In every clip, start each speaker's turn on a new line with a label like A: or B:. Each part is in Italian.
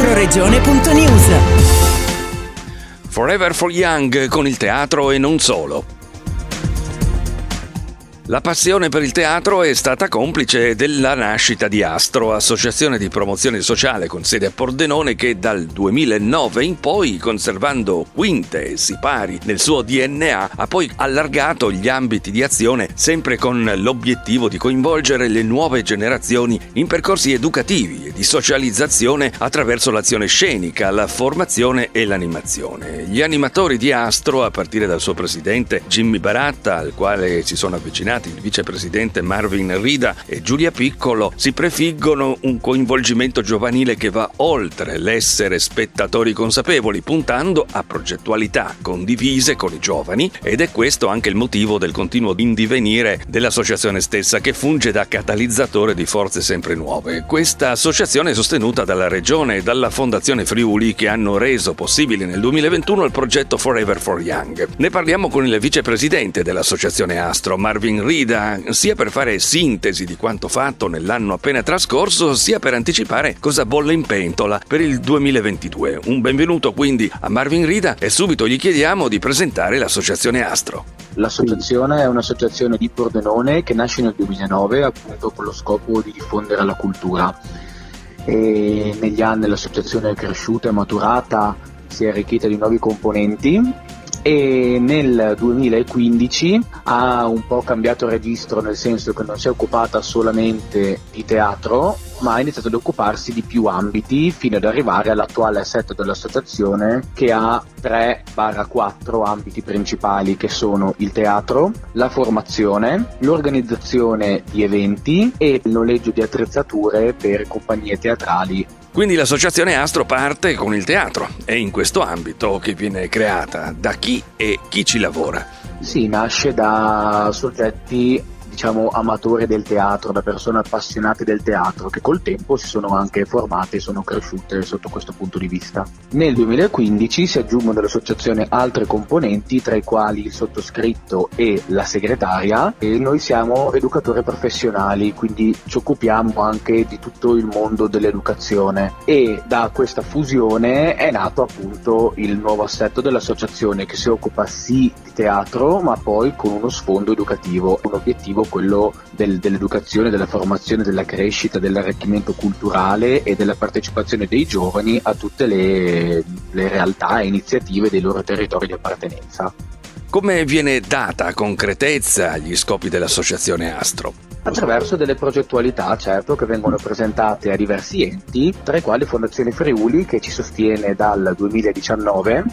A: Euroregione.news
B: Forever for Young con il teatro e non solo. La passione per il teatro è stata complice della nascita di Astro, associazione di promozione sociale con sede a Pordenone che dal 2009 in poi, conservando quinte e sipari nel suo DNA, ha poi allargato gli ambiti di azione sempre con l'obiettivo di coinvolgere le nuove generazioni in percorsi educativi e di socializzazione attraverso l'azione scenica, la formazione e l'animazione. Gli animatori di Astro, a partire dal suo presidente Jimmy Baratta, al quale si sono avvicinati il vicepresidente Marvin Rida e Giulia Piccolo si prefiggono un coinvolgimento giovanile che va oltre l'essere spettatori consapevoli, puntando a progettualità condivise con i giovani ed è questo anche il motivo del continuo indivenire dell'associazione stessa che funge da catalizzatore di forze sempre nuove. Questa associazione è sostenuta dalla Regione e dalla Fondazione Friuli che hanno reso possibile nel 2021 il progetto Forever for Young. Ne parliamo con il vicepresidente dell'associazione Astro, Marvin Rida, sia per fare sintesi di quanto fatto nell'anno appena trascorso, sia per anticipare cosa bolle in pentola per il 2022. Un benvenuto quindi a Marvin Rida e subito gli chiediamo di presentare l'associazione Astro.
C: L'associazione è un'associazione di Pordenone che nasce nel 2009 appunto con lo scopo di diffondere la cultura. E negli anni l'associazione è cresciuta e maturata, si è arricchita di nuovi componenti e nel 2015 ha un po' cambiato registro nel senso che non si è occupata solamente di teatro ma ha iniziato ad occuparsi di più ambiti fino ad arrivare all'attuale assetto dell'associazione che ha 3-4 ambiti principali che sono il teatro, la formazione, l'organizzazione di eventi e il noleggio di attrezzature per compagnie teatrali
B: quindi l'associazione Astro parte con il teatro, è in questo ambito che viene creata. Da chi e chi ci lavora?
C: Sì, nasce da soggetti diciamo, amatori del teatro, da persone appassionate del teatro, che col tempo si sono anche formate e sono cresciute sotto questo punto di vista. Nel 2015 si aggiungono all'associazione altre componenti, tra i quali il sottoscritto e la segretaria, e noi siamo educatori professionali, quindi ci occupiamo anche di tutto il mondo dell'educazione e da questa fusione è nato appunto il nuovo assetto dell'associazione che si occupa sì di teatro, ma poi con uno sfondo educativo, un obiettivo quello del, dell'educazione, della formazione, della crescita, dell'arricchimento culturale e della partecipazione dei giovani a tutte le, le realtà e iniziative dei loro territori di appartenenza.
B: Come viene data concretezza agli scopi dell'associazione Astro?
C: Attraverso delle progettualità, certo, che vengono presentate a diversi enti, tra i quali Fondazione Friuli, che ci sostiene dal 2019,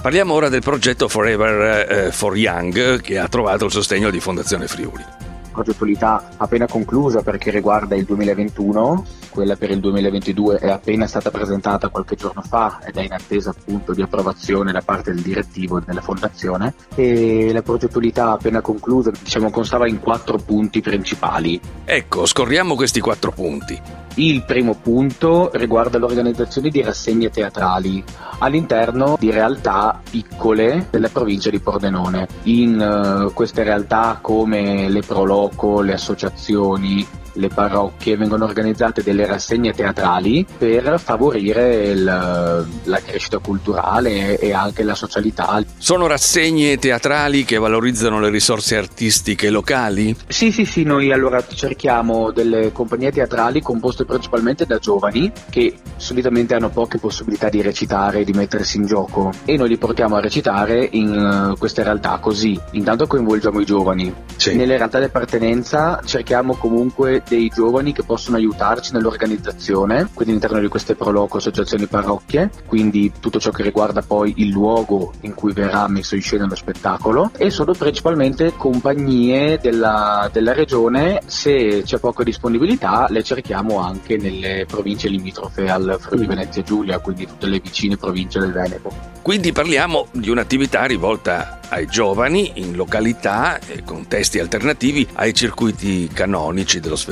B: Parliamo ora del progetto Forever eh, for Young che ha trovato il sostegno di Fondazione Friuli
C: progettualità appena conclusa perché riguarda il 2021, quella per il 2022 è appena stata presentata qualche giorno fa ed è in attesa appunto di approvazione da parte del direttivo della fondazione e la progettualità appena conclusa diciamo constava in quattro punti principali.
B: Ecco, scorriamo questi quattro punti.
C: Il primo punto riguarda l'organizzazione di rassegne teatrali all'interno di realtà piccole della provincia di Pordenone. In uh, queste realtà come le Proloco, le associazioni, le parrocchie vengono organizzate delle rassegne teatrali per favorire il, la crescita culturale e anche la socialità.
B: Sono rassegne teatrali che valorizzano le risorse artistiche locali?
C: Sì, sì, sì, noi allora cerchiamo delle compagnie teatrali composte principalmente da giovani che solitamente hanno poche possibilità di recitare e di mettersi in gioco e noi li portiamo a recitare in uh, queste realtà così. Intanto coinvolgiamo i giovani. Sì. Nelle realtà di appartenenza cerchiamo comunque dei giovani che possono aiutarci nell'organizzazione, quindi all'interno di queste proloco, associazioni, parrocchie, quindi tutto ciò che riguarda poi il luogo in cui verrà messo in scena lo spettacolo e sono principalmente compagnie della, della regione, se c'è poca disponibilità le cerchiamo anche nelle province limitrofe al Friuli Venezia Giulia, quindi tutte le vicine province del Veneto.
B: Quindi parliamo di un'attività rivolta ai giovani in località e contesti alternativi ai circuiti canonici dello spettacolo.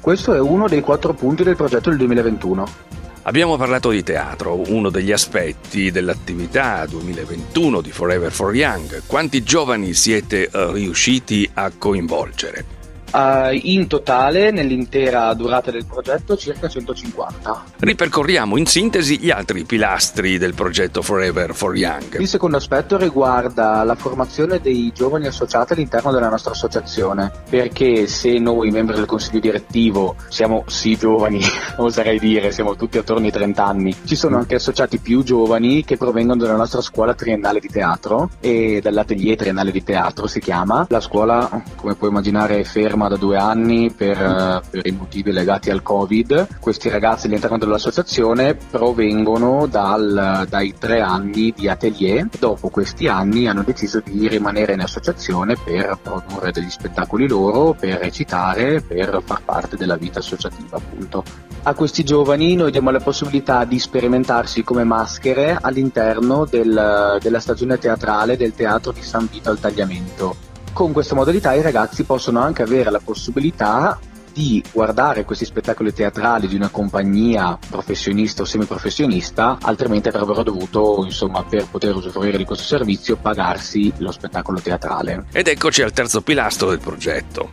C: Questo è uno dei quattro punti del progetto del 2021.
B: Abbiamo parlato di teatro, uno degli aspetti dell'attività 2021 di Forever for Young. Quanti giovani siete eh, riusciti a coinvolgere?
C: Uh, in totale, nell'intera durata del progetto, circa 150.
B: Ripercorriamo in sintesi gli altri pilastri del progetto Forever for Young.
C: Il secondo aspetto riguarda la formazione dei giovani associati all'interno della nostra associazione, perché se noi, membri del consiglio direttivo, siamo sì giovani, oserei dire, siamo tutti attorno ai 30 anni, ci sono anche associati più giovani che provengono dalla nostra scuola triennale di teatro e dall'atelier triennale di teatro si chiama. La scuola, come puoi immaginare, è ferma ferma da due anni per, per, i motivi legati al Covid. Questi ragazzi all'interno dell'associazione provengono dal, dai tre anni di atelier. Dopo questi anni hanno deciso di rimanere in associazione per produrre degli spettacoli loro, per recitare, per far parte della vita associativa appunto. A questi giovani noi diamo la possibilità di sperimentarsi come maschere all'interno del, della stagione teatrale del teatro di San Vito al Tagliamento con questa modalità i ragazzi possono anche avere la possibilità di guardare questi spettacoli teatrali di una compagnia professionista o semiprofessionista, altrimenti avrebbero dovuto, insomma, per poter usufruire di questo servizio, pagarsi lo spettacolo teatrale.
B: Ed eccoci al terzo pilastro del progetto.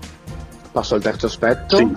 C: Passo al terzo aspetto, sì.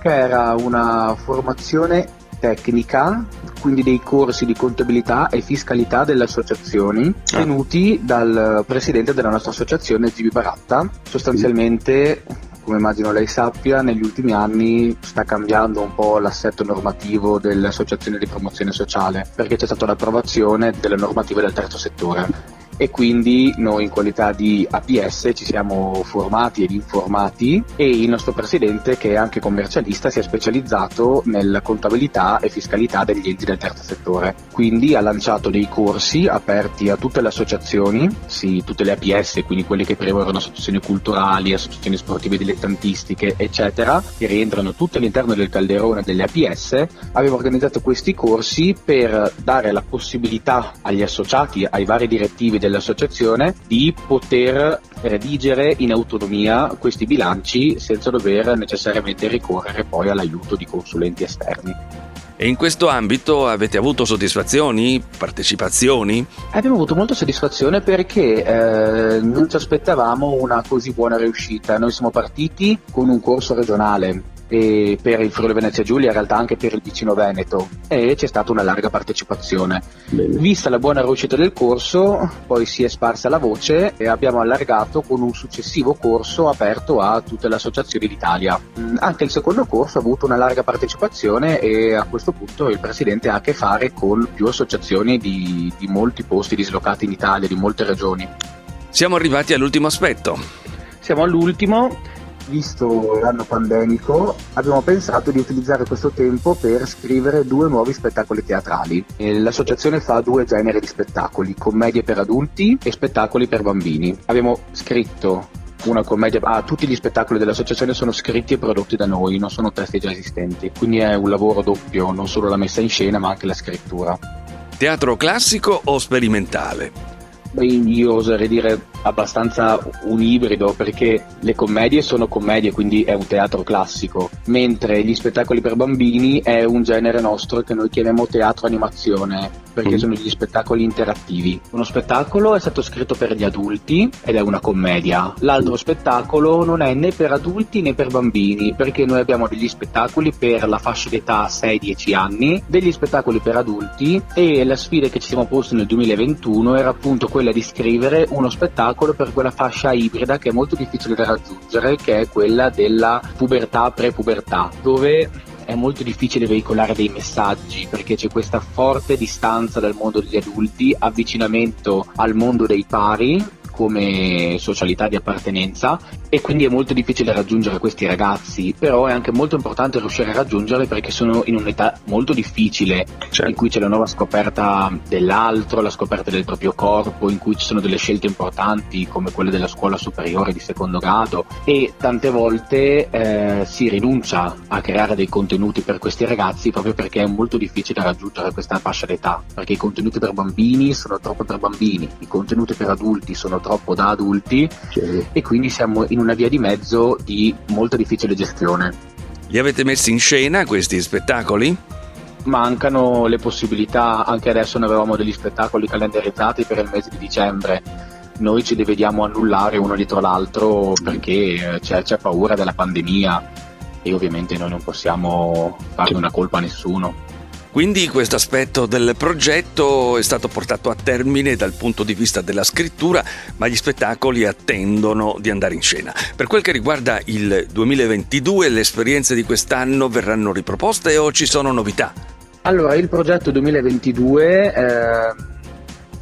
C: che era una formazione tecnica, quindi dei corsi di contabilità e fiscalità delle associazioni ah. tenuti dal presidente della nostra associazione Gibi Baratta. Sostanzialmente come immagino lei sappia, negli ultimi anni sta cambiando un po' l'assetto normativo delle associazioni di promozione sociale, perché c'è stata l'approvazione delle normative del terzo settore e quindi noi in qualità di APS ci siamo formati ed informati e il nostro presidente che è anche commercialista si è specializzato nella contabilità e fiscalità degli enti del terzo settore. Quindi ha lanciato dei corsi aperti a tutte le associazioni, sì, tutte le APS, quindi quelle che prevedono associazioni culturali, associazioni sportive dilettantistiche, eccetera, che rientrano tutte all'interno del calderone delle APS. Abbiamo organizzato questi corsi per dare la possibilità agli associati, ai vari direttivi dell'associazione di poter redigere in autonomia questi bilanci senza dover necessariamente ricorrere poi all'aiuto di consulenti esterni.
B: E in questo ambito avete avuto soddisfazioni, partecipazioni?
C: Abbiamo avuto molta soddisfazione perché eh, non ci aspettavamo una così buona riuscita. Noi siamo partiti con un corso regionale e per il Friuli Venezia Giulia, in realtà anche per il vicino Veneto e c'è stata una larga partecipazione. Bene. Vista la buona riuscita del corso, poi si è sparsa la voce e abbiamo allargato con un successivo corso aperto a tutte le associazioni d'Italia. Mm, anche il secondo corso ha avuto una larga partecipazione e a questo punto il Presidente ha a che fare con più associazioni di, di molti posti dislocati in Italia, di molte regioni.
B: Siamo arrivati all'ultimo aspetto.
C: Siamo all'ultimo visto l'anno pandemico, abbiamo pensato di utilizzare questo tempo per scrivere due nuovi spettacoli teatrali. L'associazione fa due generi di spettacoli, commedie per adulti e spettacoli per bambini. Abbiamo scritto una commedia, ah, tutti gli spettacoli dell'associazione sono scritti e prodotti da noi, non sono testi già esistenti, quindi è un lavoro doppio, non solo la messa in scena ma anche la scrittura.
B: Teatro classico o sperimentale?
C: io oserei dire abbastanza un ibrido perché le commedie sono commedie, quindi è un teatro classico, mentre gli spettacoli per bambini è un genere nostro che noi chiamiamo teatro animazione perché mm. sono gli spettacoli interattivi. Uno spettacolo è stato scritto per gli adulti ed è una commedia, l'altro spettacolo non è né per adulti né per bambini perché noi abbiamo degli spettacoli per la fascia d'età 6-10 anni, degli spettacoli per adulti e la sfida che ci siamo posti nel 2021 era appunto quella di scrivere uno spettacolo per quella fascia ibrida che è molto difficile da raggiungere, che è quella della pubertà pre-pubertà, dove è molto difficile veicolare dei messaggi perché c'è questa forte distanza dal mondo degli adulti, avvicinamento al mondo dei pari come socialità di appartenenza e quindi è molto difficile raggiungere questi ragazzi, però è anche molto importante riuscire a raggiungerli perché sono in un'età molto difficile certo. in cui c'è la nuova scoperta dell'altro, la scoperta del proprio corpo, in cui ci sono delle scelte importanti come quelle della scuola superiore di secondo grado e tante volte eh, si rinuncia a creare dei contenuti per questi ragazzi proprio perché è molto difficile raggiungere questa fascia d'età, perché i contenuti per bambini sono troppo per bambini, i contenuti per adulti sono troppo da adulti sì. e quindi siamo in una via di mezzo di molto difficile gestione.
B: Li avete messi in scena questi spettacoli?
C: Mancano le possibilità, anche adesso ne avevamo degli spettacoli calendarizzati per il mese di dicembre, noi ci vediamo annullare uno dietro l'altro perché eh, c'è, c'è paura della pandemia e ovviamente noi non possiamo fare una colpa a nessuno.
B: Quindi questo aspetto del progetto è stato portato a termine dal punto di vista della scrittura, ma gli spettacoli attendono di andare in scena. Per quel che riguarda il 2022, le esperienze di quest'anno verranno riproposte o ci sono novità?
C: Allora, il progetto 2022... Eh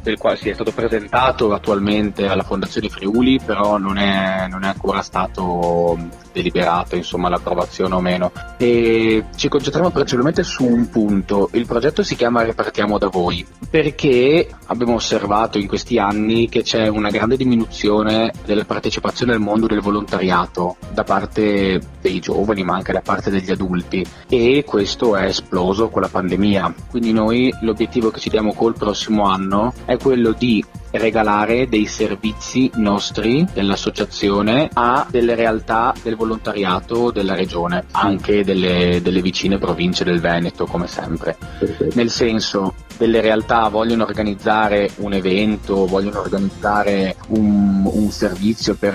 C: del quale si è stato presentato attualmente alla Fondazione Friuli, però non è, non è ancora stato deliberato insomma, l'approvazione o meno. E ci concentriamo principalmente su un punto. Il progetto si chiama Ripartiamo da voi, perché abbiamo osservato in questi anni che c'è una grande diminuzione della partecipazione al mondo del volontariato da parte dei giovani, ma anche da parte degli adulti, e questo è esploso con la pandemia. Quindi noi l'obiettivo che ci diamo col prossimo anno è è quello di regalare dei servizi nostri dell'associazione a delle realtà del volontariato della regione, anche delle, delle vicine province del Veneto come sempre. Nel senso, delle realtà vogliono organizzare un evento, vogliono organizzare un, un servizio per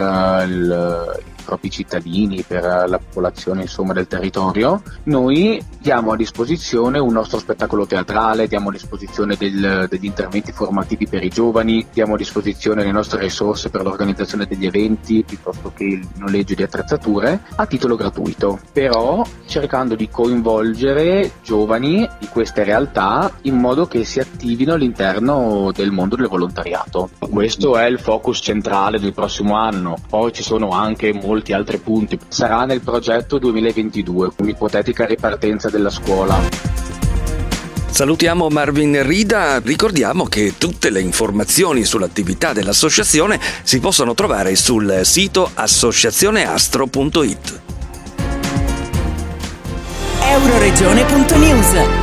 C: il, propri cittadini, per la popolazione insomma, del territorio, noi diamo a disposizione un nostro spettacolo teatrale, diamo a disposizione del, degli interventi formativi per i giovani, diamo a disposizione le nostre risorse per l'organizzazione degli eventi piuttosto che il noleggio di attrezzature a titolo gratuito, però cercando di coinvolgere giovani di queste realtà in modo che si attivino all'interno del mondo del volontariato. Questo è il focus centrale del prossimo anno, poi ci sono anche molti molti altri punti. Sarà nel progetto 2022, un'ipotetica ripartenza della scuola.
B: Salutiamo Marvin Rida, ricordiamo che tutte le informazioni sull'attività dell'associazione si possono trovare sul sito associazioneastro.it.
A: Euroregione.news